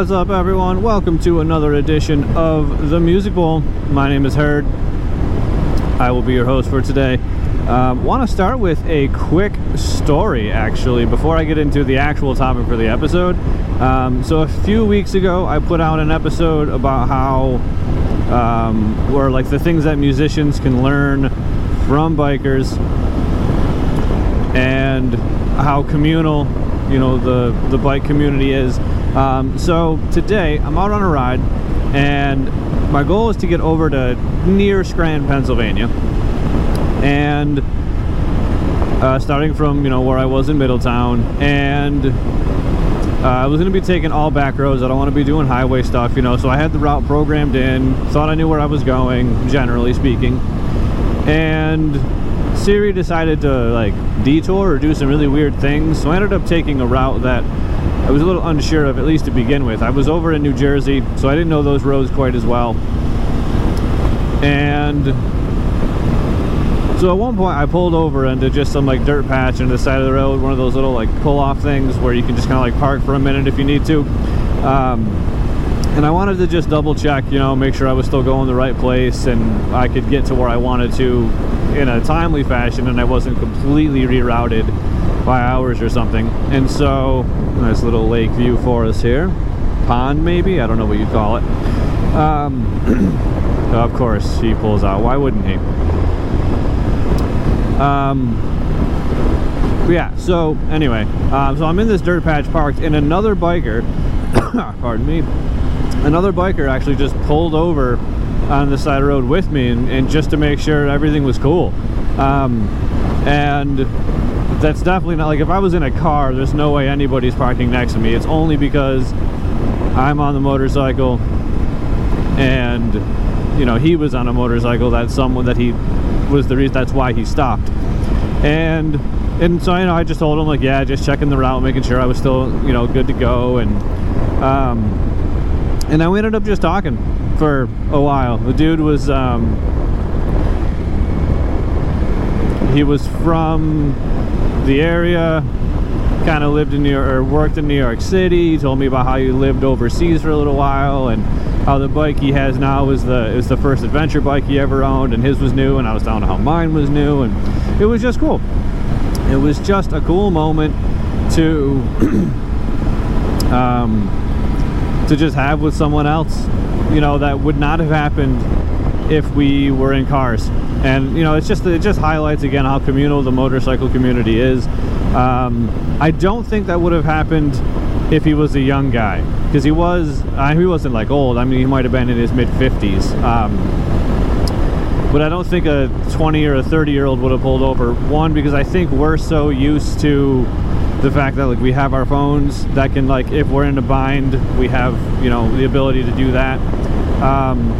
What's up, everyone? Welcome to another edition of the Music Bowl. My name is Herd. I will be your host for today. Um, Want to start with a quick story, actually, before I get into the actual topic for the episode. Um, so, a few weeks ago, I put out an episode about how, um, or like the things that musicians can learn from bikers and how communal, you know, the the bike community is. Um, so today I'm out on a ride, and my goal is to get over to near Scranton, Pennsylvania, and uh, starting from you know where I was in Middletown, and uh, I was going to be taking all back roads. I don't want to be doing highway stuff, you know. So I had the route programmed in, thought I knew where I was going, generally speaking, and Siri decided to like detour or do some really weird things. So I ended up taking a route that I was a little unsure of, at least to begin with. I was over in New Jersey, so I didn't know those roads quite as well. And so at one point I pulled over into just some like dirt patch on the side of the road, one of those little like pull off things where you can just kind of like park for a minute if you need to. Um, and I wanted to just double check, you know, make sure I was still going the right place and I could get to where I wanted to in a timely fashion and I wasn't completely rerouted by hours or something. And so, nice little lake view for us here. Pond, maybe? I don't know what you'd call it. Um, of course, he pulls out. Why wouldn't he? Um, yeah, so anyway, um, so I'm in this dirt patch parked, and another biker, pardon me, another biker actually just pulled over on the side of the road with me and, and just to make sure everything was cool. Um, and that's definitely not like if I was in a car, there's no way anybody's parking next to me. It's only because I'm on the motorcycle and you know he was on a motorcycle that someone that he was the reason that's why he stopped. And and so you know I just told him like yeah just checking the route making sure I was still you know good to go. And um and then we ended up just talking for a while. The dude was um he was from the area kind of lived in New York or worked in New York City. Told me about how he lived overseas for a little while and how the bike he has now is the is the first adventure bike he ever owned and his was new and I was telling him how mine was new and it was just cool. It was just a cool moment to um, to just have with someone else. You know, that would not have happened if we were in cars. And you know, it's just it just highlights again how communal the motorcycle community is. Um, I don't think that would have happened if he was a young guy because he was uh, he wasn't like old. I mean, he might have been in his mid 50s. Um, but I don't think a 20 or a 30 year old would have pulled over. One because I think we're so used to the fact that like we have our phones that can like if we're in a bind we have you know the ability to do that. Um,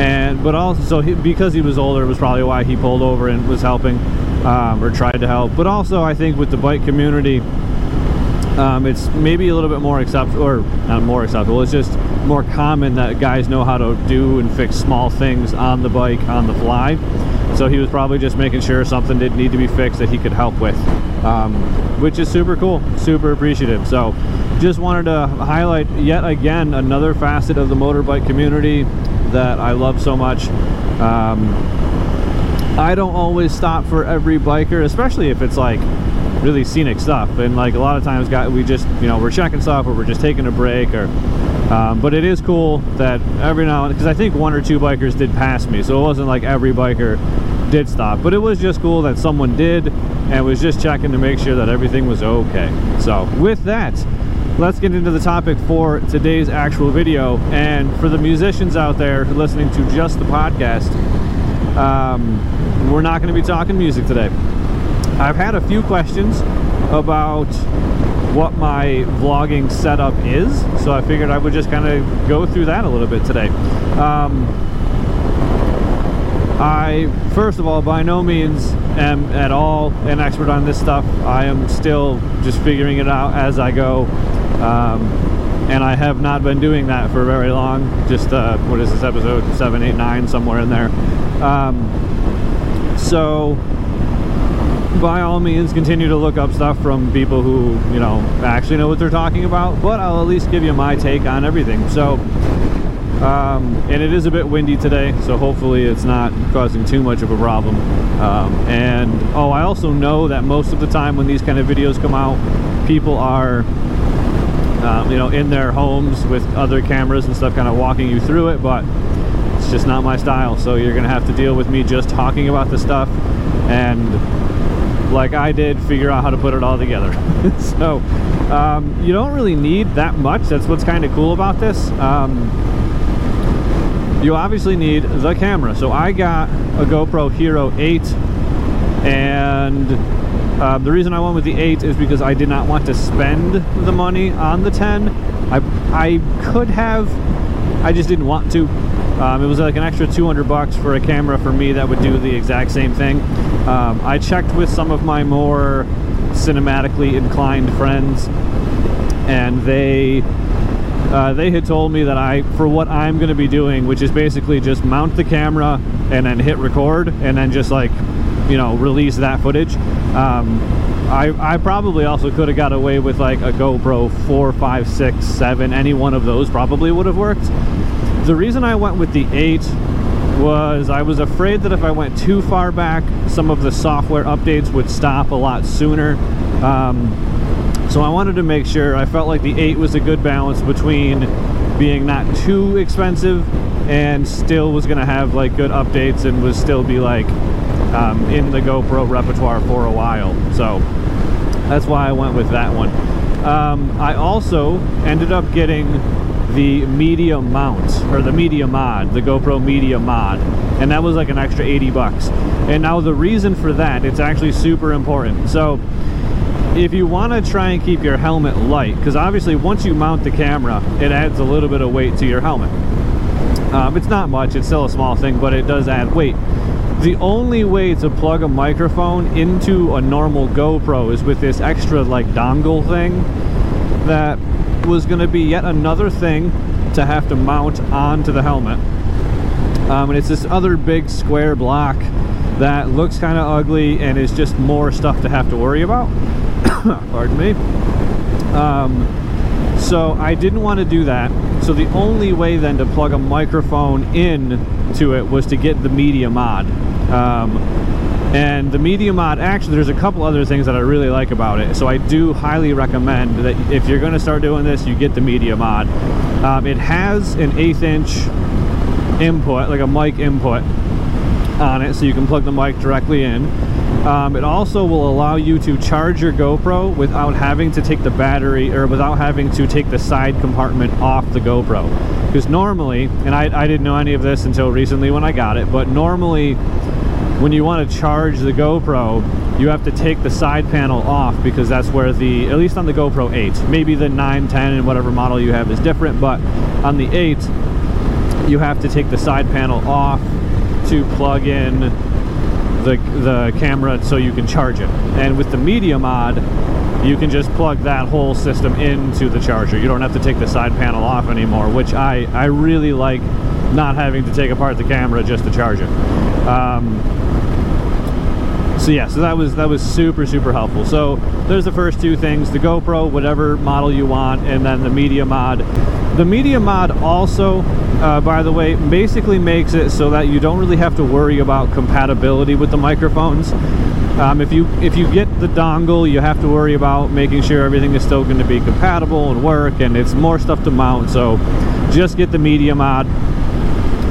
and but also so he, because he was older was probably why he pulled over and was helping um, or tried to help. But also i think with the bike community um, it's maybe a little bit more acceptable or not more acceptable it's just more common that guys know how to do and fix small things on the bike on the fly. So he was probably just making sure something didn't need to be fixed that he could help with um, which is super cool super appreciative. So just wanted to highlight yet again another facet of the motorbike community that I love so much. Um, I don't always stop for every biker, especially if it's like really scenic stuff. And like a lot of times, got we just you know we're checking stuff or we're just taking a break or. Um, but it is cool that every now and because I think one or two bikers did pass me, so it wasn't like every biker did stop. But it was just cool that someone did and was just checking to make sure that everything was okay. So with that, let's get into the topic for today's actual video. And for the musicians out there listening to just the podcast, um, we're not going to be talking music today. I've had a few questions about what my vlogging setup is, so I figured I would just kind of go through that a little bit today. Um, I, first of all, by no means am at all an expert on this stuff. I am still just figuring it out as I go. Um, and I have not been doing that for very long. Just, uh, what is this episode? 7, 8, 9, somewhere in there. Um, so, by all means continue to look up stuff from people who you know actually know what they're talking about but i'll at least give you my take on everything so um, and it is a bit windy today so hopefully it's not causing too much of a problem um, and oh i also know that most of the time when these kind of videos come out people are um, you know in their homes with other cameras and stuff kind of walking you through it but it's just not my style so you're gonna have to deal with me just talking about the stuff and like I did, figure out how to put it all together. so um, you don't really need that much. That's what's kind of cool about this. Um, you obviously need the camera. So I got a GoPro Hero 8 and uh, the reason I went with the 8 is because I did not want to spend the money on the 10. I, I could have, I just didn't want to. Um, it was like an extra 200 bucks for a camera for me that would do the exact same thing. Um, I checked with some of my more cinematically inclined friends, and they uh, they had told me that I, for what I'm going to be doing, which is basically just mount the camera and then hit record, and then just like, you know, release that footage. Um, I, I probably also could have got away with like a GoPro 4, 5, 6, 7, any one of those probably would have worked. The reason I went with the 8 was I was afraid that if I went too far back, some of the software updates would stop a lot sooner. Um, so I wanted to make sure, I felt like the 8 was a good balance between being not too expensive and still was going to have like good updates and was still be like um, in the GoPro repertoire for a while. So that's why I went with that one. Um, I also ended up getting the media mount or the media mod the GoPro media mod and that was like an extra 80 bucks and now the reason for that it's actually super important so if you want to try and keep your helmet light because obviously once you mount the camera it adds a little bit of weight to your helmet um, it's not much it's still a small thing but it does add weight the only way to plug a microphone into a normal GoPro is with this extra like dongle thing that was going to be yet another thing to have to mount onto the helmet. Um, and it's this other big square block that looks kind of ugly and is just more stuff to have to worry about. Pardon me. Um, so I didn't want to do that. So the only way then to plug a microphone in to it was to get the media mod. Um, and the Media Mod, actually, there's a couple other things that I really like about it. So I do highly recommend that if you're going to start doing this, you get the Media Mod. Um, it has an eighth inch input, like a mic input on it, so you can plug the mic directly in. Um, it also will allow you to charge your GoPro without having to take the battery or without having to take the side compartment off the GoPro. Because normally, and I, I didn't know any of this until recently when I got it, but normally when you want to charge the GoPro, you have to take the side panel off because that's where the, at least on the GoPro 8, maybe the 9, 10, and whatever model you have is different, but on the 8, you have to take the side panel off to plug in the, the camera so you can charge it. And with the Media Mod, you can just plug that whole system into the charger. You don't have to take the side panel off anymore, which I, I really like not having to take apart the camera just to charge it. Um, so yeah so that was that was super super helpful. So there's the first two things the GoPro whatever model you want and then the media mod. The media mod also uh, by the way basically makes it so that you don't really have to worry about compatibility with the microphones. Um, if you if you get the dongle you have to worry about making sure everything is still going to be compatible and work and it's more stuff to mount. So just get the media mod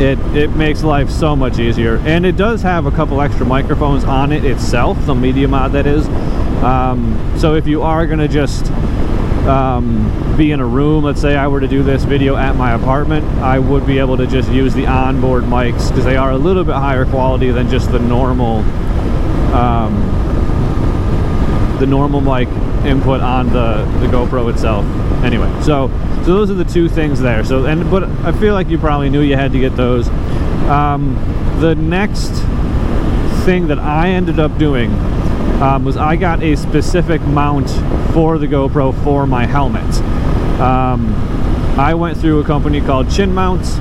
it it makes life so much easier. And it does have a couple extra microphones on it itself the media mod that is. Um, so if you are going to just um, be in a room let's say I were to do this video at my apartment I would be able to just use the onboard mics because they are a little bit higher quality than just the normal um, the normal mic input on the, the GoPro itself. Anyway so so those are the two things there. So and but I feel like you probably knew you had to get those. Um, the next thing that I ended up doing um, was I got a specific mount for the GoPro for my helmet. Um, I went through a company called Chin Mounts,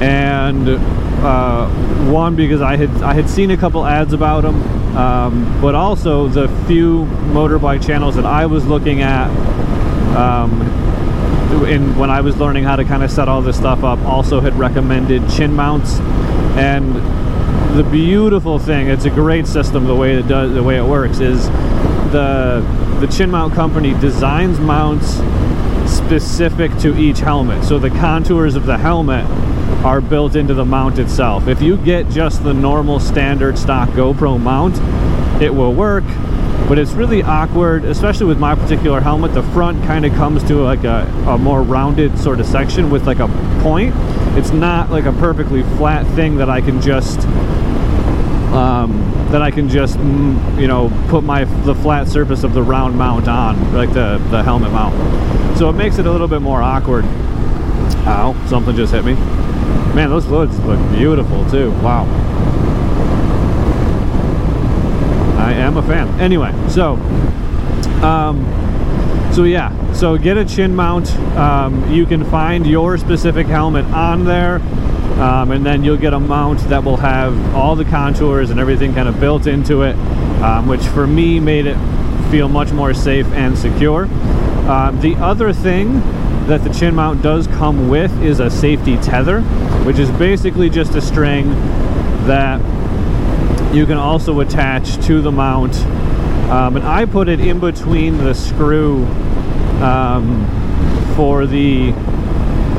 and uh, one because I had I had seen a couple ads about them Um, but also the few motorbike channels that I was looking at um, in when I was learning how to kind of set all this stuff up also had recommended chin mounts. And the beautiful thing it's a great system the way it does the way it works is the the chin mount company designs mounts specific to each helmet. So the contours of the helmet are built into the mount itself. If you get just the normal standard stock GoPro mount it will work but it's really awkward especially with my particular helmet. The front kind of comes to like a, a more rounded sort of section with like a point. It's not like a perfectly flat thing that I can just um, that I can just mm, you know put my the flat surface of the round mount on like the the helmet mount. So it makes it a little bit more awkward. Ow something just hit me. Man those hoods look beautiful too. Wow I am a fan. Anyway, so, um, so yeah, so get a chin mount. Um, you can find your specific helmet on there, um, and then you'll get a mount that will have all the contours and everything kind of built into it, um, which for me made it feel much more safe and secure. Um, the other thing that the chin mount does come with is a safety tether, which is basically just a string that you can also attach to the mount. Um, and I put it in between the screw um, for the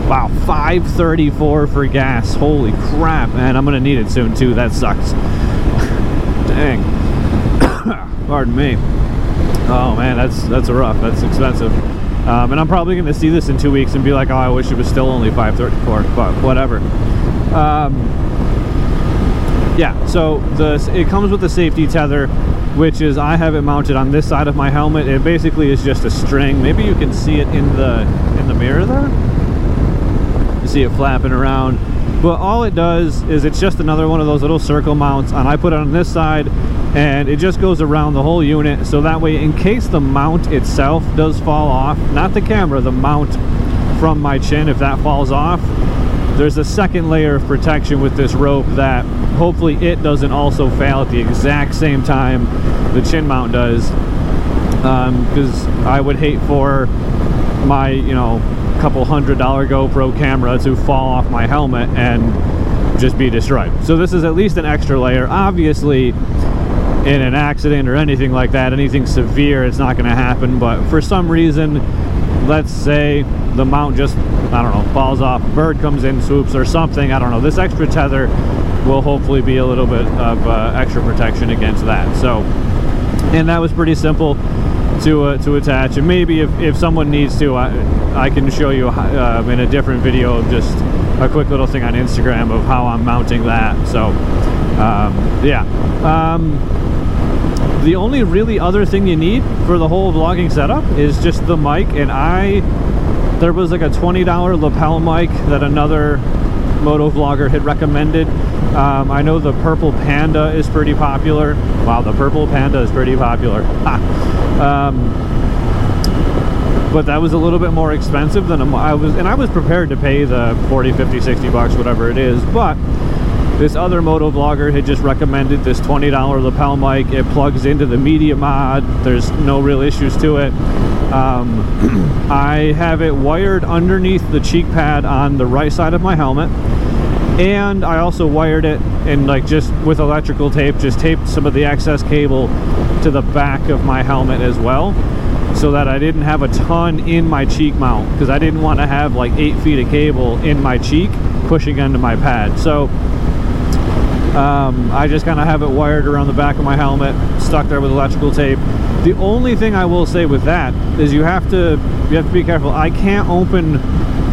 wow 534 for gas. Holy crap man I'm gonna need it soon too. That sucks. Dang. Pardon me. Oh man that's that's rough. That's expensive. Um, and I'm probably gonna see this in two weeks and be like oh I wish it was still only 534 but whatever. Um, yeah so the it comes with a safety tether which is I have it mounted on this side of my helmet. It basically is just a string. Maybe you can see it in the in the mirror there? You see it flapping around. But all it does is it's just another one of those little circle mounts and I put it on this side and it just goes around the whole unit so that way in case the mount itself does fall off not the camera the mount from my chin if that falls off there's a second layer of protection with this rope that hopefully it doesn't also fail at the exact same time the chin mount does. Because um, I would hate for my you know couple hundred dollar GoPro camera to fall off my helmet and just be destroyed. So this is at least an extra layer. Obviously in an accident or anything like that anything severe it's not going to happen but for some reason let's say the mount just I don't know falls off bird comes in swoops or something I don't know. This extra tether will hopefully be a little bit of uh, extra protection against that. So and that was pretty simple to uh, to attach. And maybe if, if someone needs to I, I can show you uh, in a different video of just a quick little thing on Instagram of how I'm mounting that. So um, yeah. Um, the only really other thing you need for the whole vlogging setup is just the mic. And I there was like a $20 lapel mic that another moto vlogger had recommended um, I know the purple panda is pretty popular wow the purple panda is pretty popular um, but that was a little bit more expensive than I was and I was prepared to pay the 40 50 60 bucks whatever it is but this other moto vlogger had just recommended this $20 lapel mic. It plugs into the media mod. There's no real issues to it. Um, I have it wired underneath the cheek pad on the right side of my helmet. And I also wired it and like just with electrical tape, just taped some of the excess cable to the back of my helmet as well so that I didn't have a ton in my cheek mount because I didn't want to have like eight feet of cable in my cheek pushing into my pad. So um, I just kind of have it wired around the back of my helmet, stuck there with electrical tape. The only thing I will say with that is you have to you have to be careful. I can't open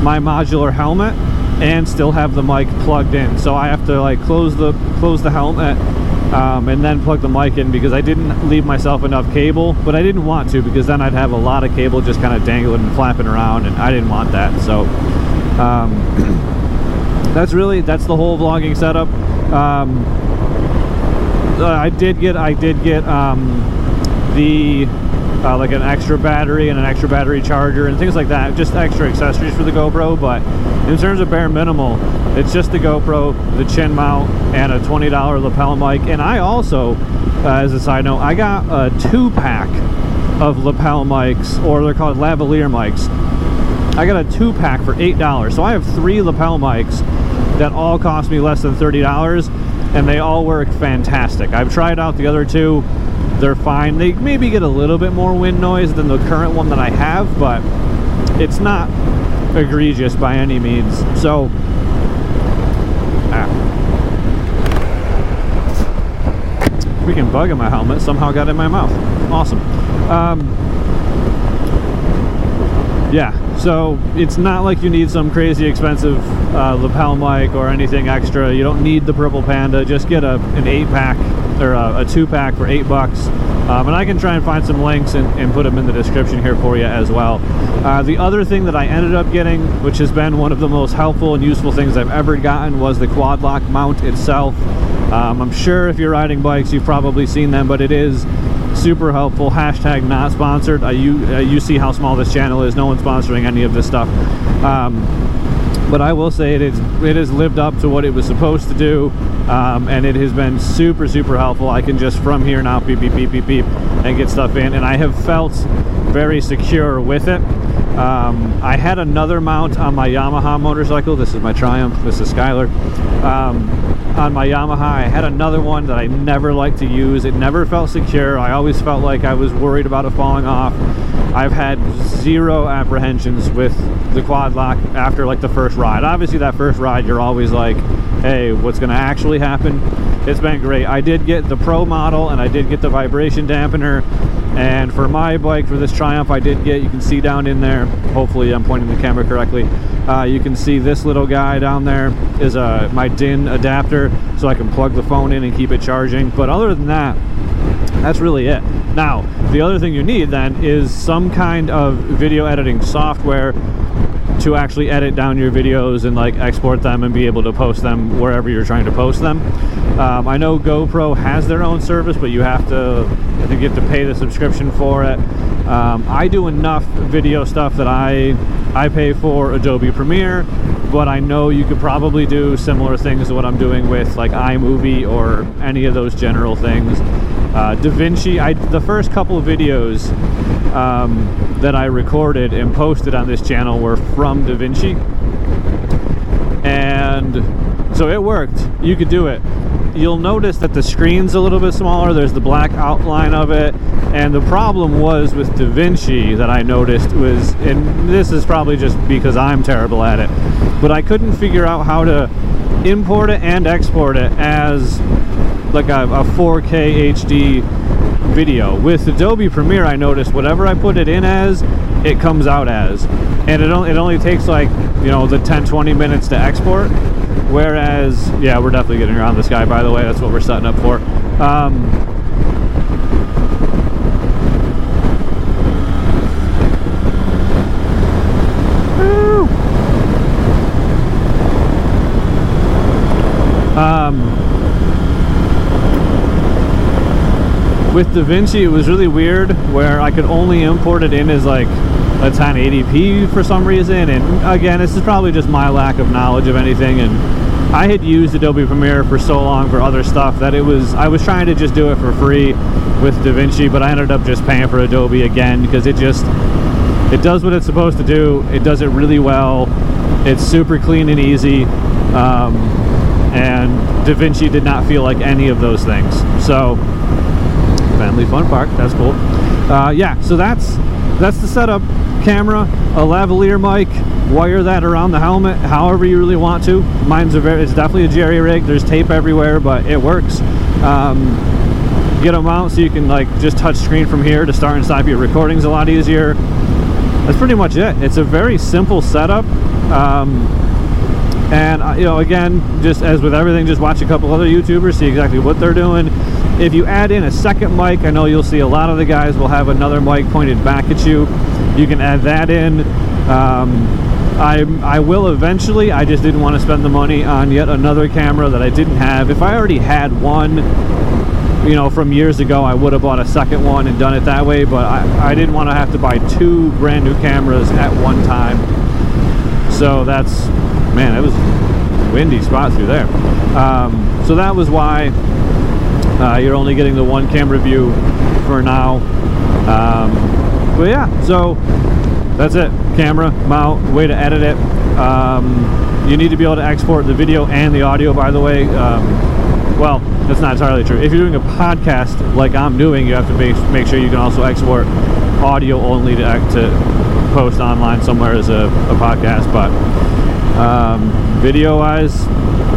my modular helmet and still have the mic plugged in. So I have to like close the close the helmet um, and then plug the mic in because I didn't leave myself enough cable, but I didn't want to because then I'd have a lot of cable just kind of dangling and flapping around, and I didn't want that. So um, that's really that's the whole vlogging setup. Um, uh, I did get I did get um, the uh, like an extra battery and an extra battery charger and things like that just extra accessories for the GoPro but in terms of bare minimal it's just the GoPro the chin mount and a $20 lapel mic and I also uh, as a side note, I got a two pack of lapel mics, or they're called lavalier mics. I got a two pack for $8. So I have three lapel mics that all cost me less than $30 and they all work fantastic. I've tried out the other two. They're fine. They maybe get a little bit more wind noise than the current one that I have, but it's not egregious by any means. So, ah. freaking bug in my helmet somehow got in my mouth. Awesome. Um, yeah, so it's not like you need some crazy expensive uh, lapel mic or anything extra. You don't need the Purple Panda. Just get a, an eight pack or a, a two pack for eight bucks. Um, and I can try and find some links and, and, put them in the description here for you as well. Uh, the other thing that I ended up getting, which has been one of the most helpful and useful things I've ever gotten, was the quad lock mount itself. Um, I'm sure if you're riding bikes, you've probably seen them, but it is super helpful. Hashtag not sponsored. Uh, you, uh, you see how small this channel is. No one's sponsoring any of this stuff. Um, but I will say it is it has lived up to what it was supposed to do um, and it has been super super helpful. I can just from here now beep beep beep beep beep and get stuff in and I have felt very secure with it. Um, I had another mount on my Yamaha motorcycle. This is my Triumph. This is Skylar um, on my Yamaha I had another one that I never liked to use. It never felt secure. I always felt like I was worried about it falling off I've had zero apprehensions with the quad lock after like the first ride. Obviously that first ride you're always like, hey, what's gonna actually happen? It's been great. I did get the Pro model and I did get the vibration dampener and for my bike, for this Triumph, I did get, you can see down in there, hopefully I'm pointing the camera correctly, uh, you can see this little guy down there is my DIN adapter so I can plug the phone in and keep it charging. But other than that, that's really it. Now, the other thing you need then is some kind of video editing software to actually edit down your videos and like export them and be able to post them wherever you're trying to post them. Um, I know GoPro has their own service, but you have to, I think you have to pay the subscription for it. Um, I do enough video stuff that I I pay for Adobe Premiere, but I know you could probably do similar things to what I'm doing with like iMovie or any of those general things. Uh, DaVinci, I, the first couple of videos um, that I recorded and posted on this channel were from DaVinci. And so it worked. You could do it. You'll notice that the screen's a little bit smaller. There's the black outline of it. And the problem was with DaVinci that I noticed was, and this is probably just because I'm terrible at it, but I couldn't figure out how to import it and export it as like a, a 4K HD video. With Adobe Premiere, I noticed whatever I put it in as, it comes out as. And it only, it only takes like, you know, the 10, 20 minutes to export. Whereas, yeah, we're definitely getting around this guy, by the way. That's what we're setting up for. Um, um, with DaVinci, it was really weird where I could only import it in as like a 1080p for some reason. And again, this is probably just my lack of knowledge of anything. And I had used Adobe Premiere for so long for other stuff that it was, I was trying to just do it for free with DaVinci, but I ended up just paying for Adobe again because it just, it does what it's supposed to do. It does it really well. It's super clean and easy. Um, and Da Vinci did not feel like any of those things. So Family Fun Park. That's cool. Uh, yeah, so that's that's the setup. Camera, a lavalier mic, wire that around the helmet however you really want to. Mine's a very, it's definitely a jerry rig. There's tape everywhere, but it works. Um, get them out so you can like just touch screen from here to start and stop your recordings a lot easier. That's pretty much it. It's a very simple setup. Um, and uh, you know, again, just as with everything, just watch a couple other YouTubers, see exactly what they're doing if you add in a second mic, I know you'll see a lot of the guys will have another mic pointed back at you. You can add that in. Um, I, I will eventually, I just didn't want to spend the money on yet another camera that I didn't have. If I already had one, you know, from years ago, I would have bought a second one and done it that way, but I, I didn't want to have to buy two brand new cameras at one time. So that's, man, it was windy spot through there. Um, so that was why Uh, you're only getting the one camera view for now. Um, but yeah, so that's it. Camera, mount, way to edit it. Um, you need to be able to export the video and the audio, by the way. Um, well, that's not entirely true. If you're doing a podcast like I'm doing, you have to make, make sure you can also export audio only to, to post online somewhere as a, a podcast. But um, video wise,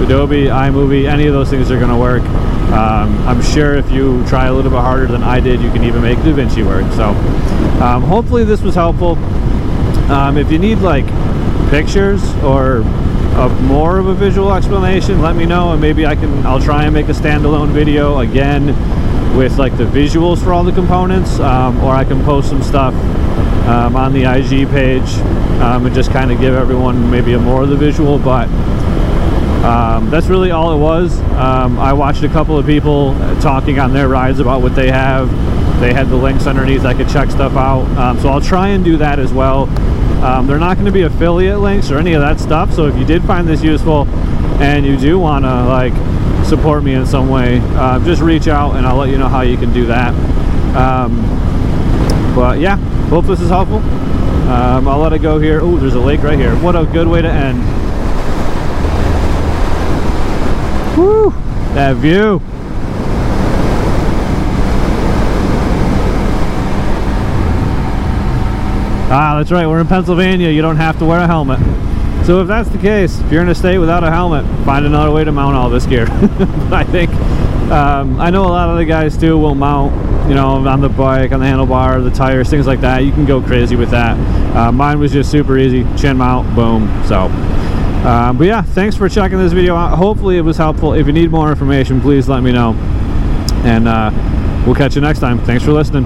Adobe, iMovie, any of those things are going to work. Um, I'm sure if you try a little bit harder than I did, you can even make DaVinci work. So um, hopefully this was helpful. Um, if you need like pictures or more of a visual explanation, let me know and maybe I can, I'll try and make a standalone video again with like the visuals for all the components um, or I can post some stuff um, on the IG page um, and just kind of give everyone maybe a more of the visual but um, that's really all it was. Um, I watched a couple of people talking on their rides about what they have. They had the links underneath. I could check stuff out. Um, so I'll try and do that as well. Um, they're not going to be affiliate links or any of that stuff. So if you did find this useful and you do want to like support me in some way, uh, just reach out and I'll let you know how you can do that. Um, but yeah, hope this is helpful. Um, I'll let it go here. Oh, there's a lake right here. What a good way to end. Woo! That view. Ah, that's right. We're in Pennsylvania. You don't have to wear a helmet. So if that's the case, if you're in a state without a helmet, find another way to mount all this gear. I think, um, I know a lot of the guys too will mount, you know, on the bike, on the handlebar, the tires, things like that. You can go crazy with that. Uh, mine was just super easy, chin mount, boom. So, um, but yeah, thanks for checking this video out. Hopefully it was helpful. If you need more information, please let me know. And uh, we'll catch you next time. Thanks for listening.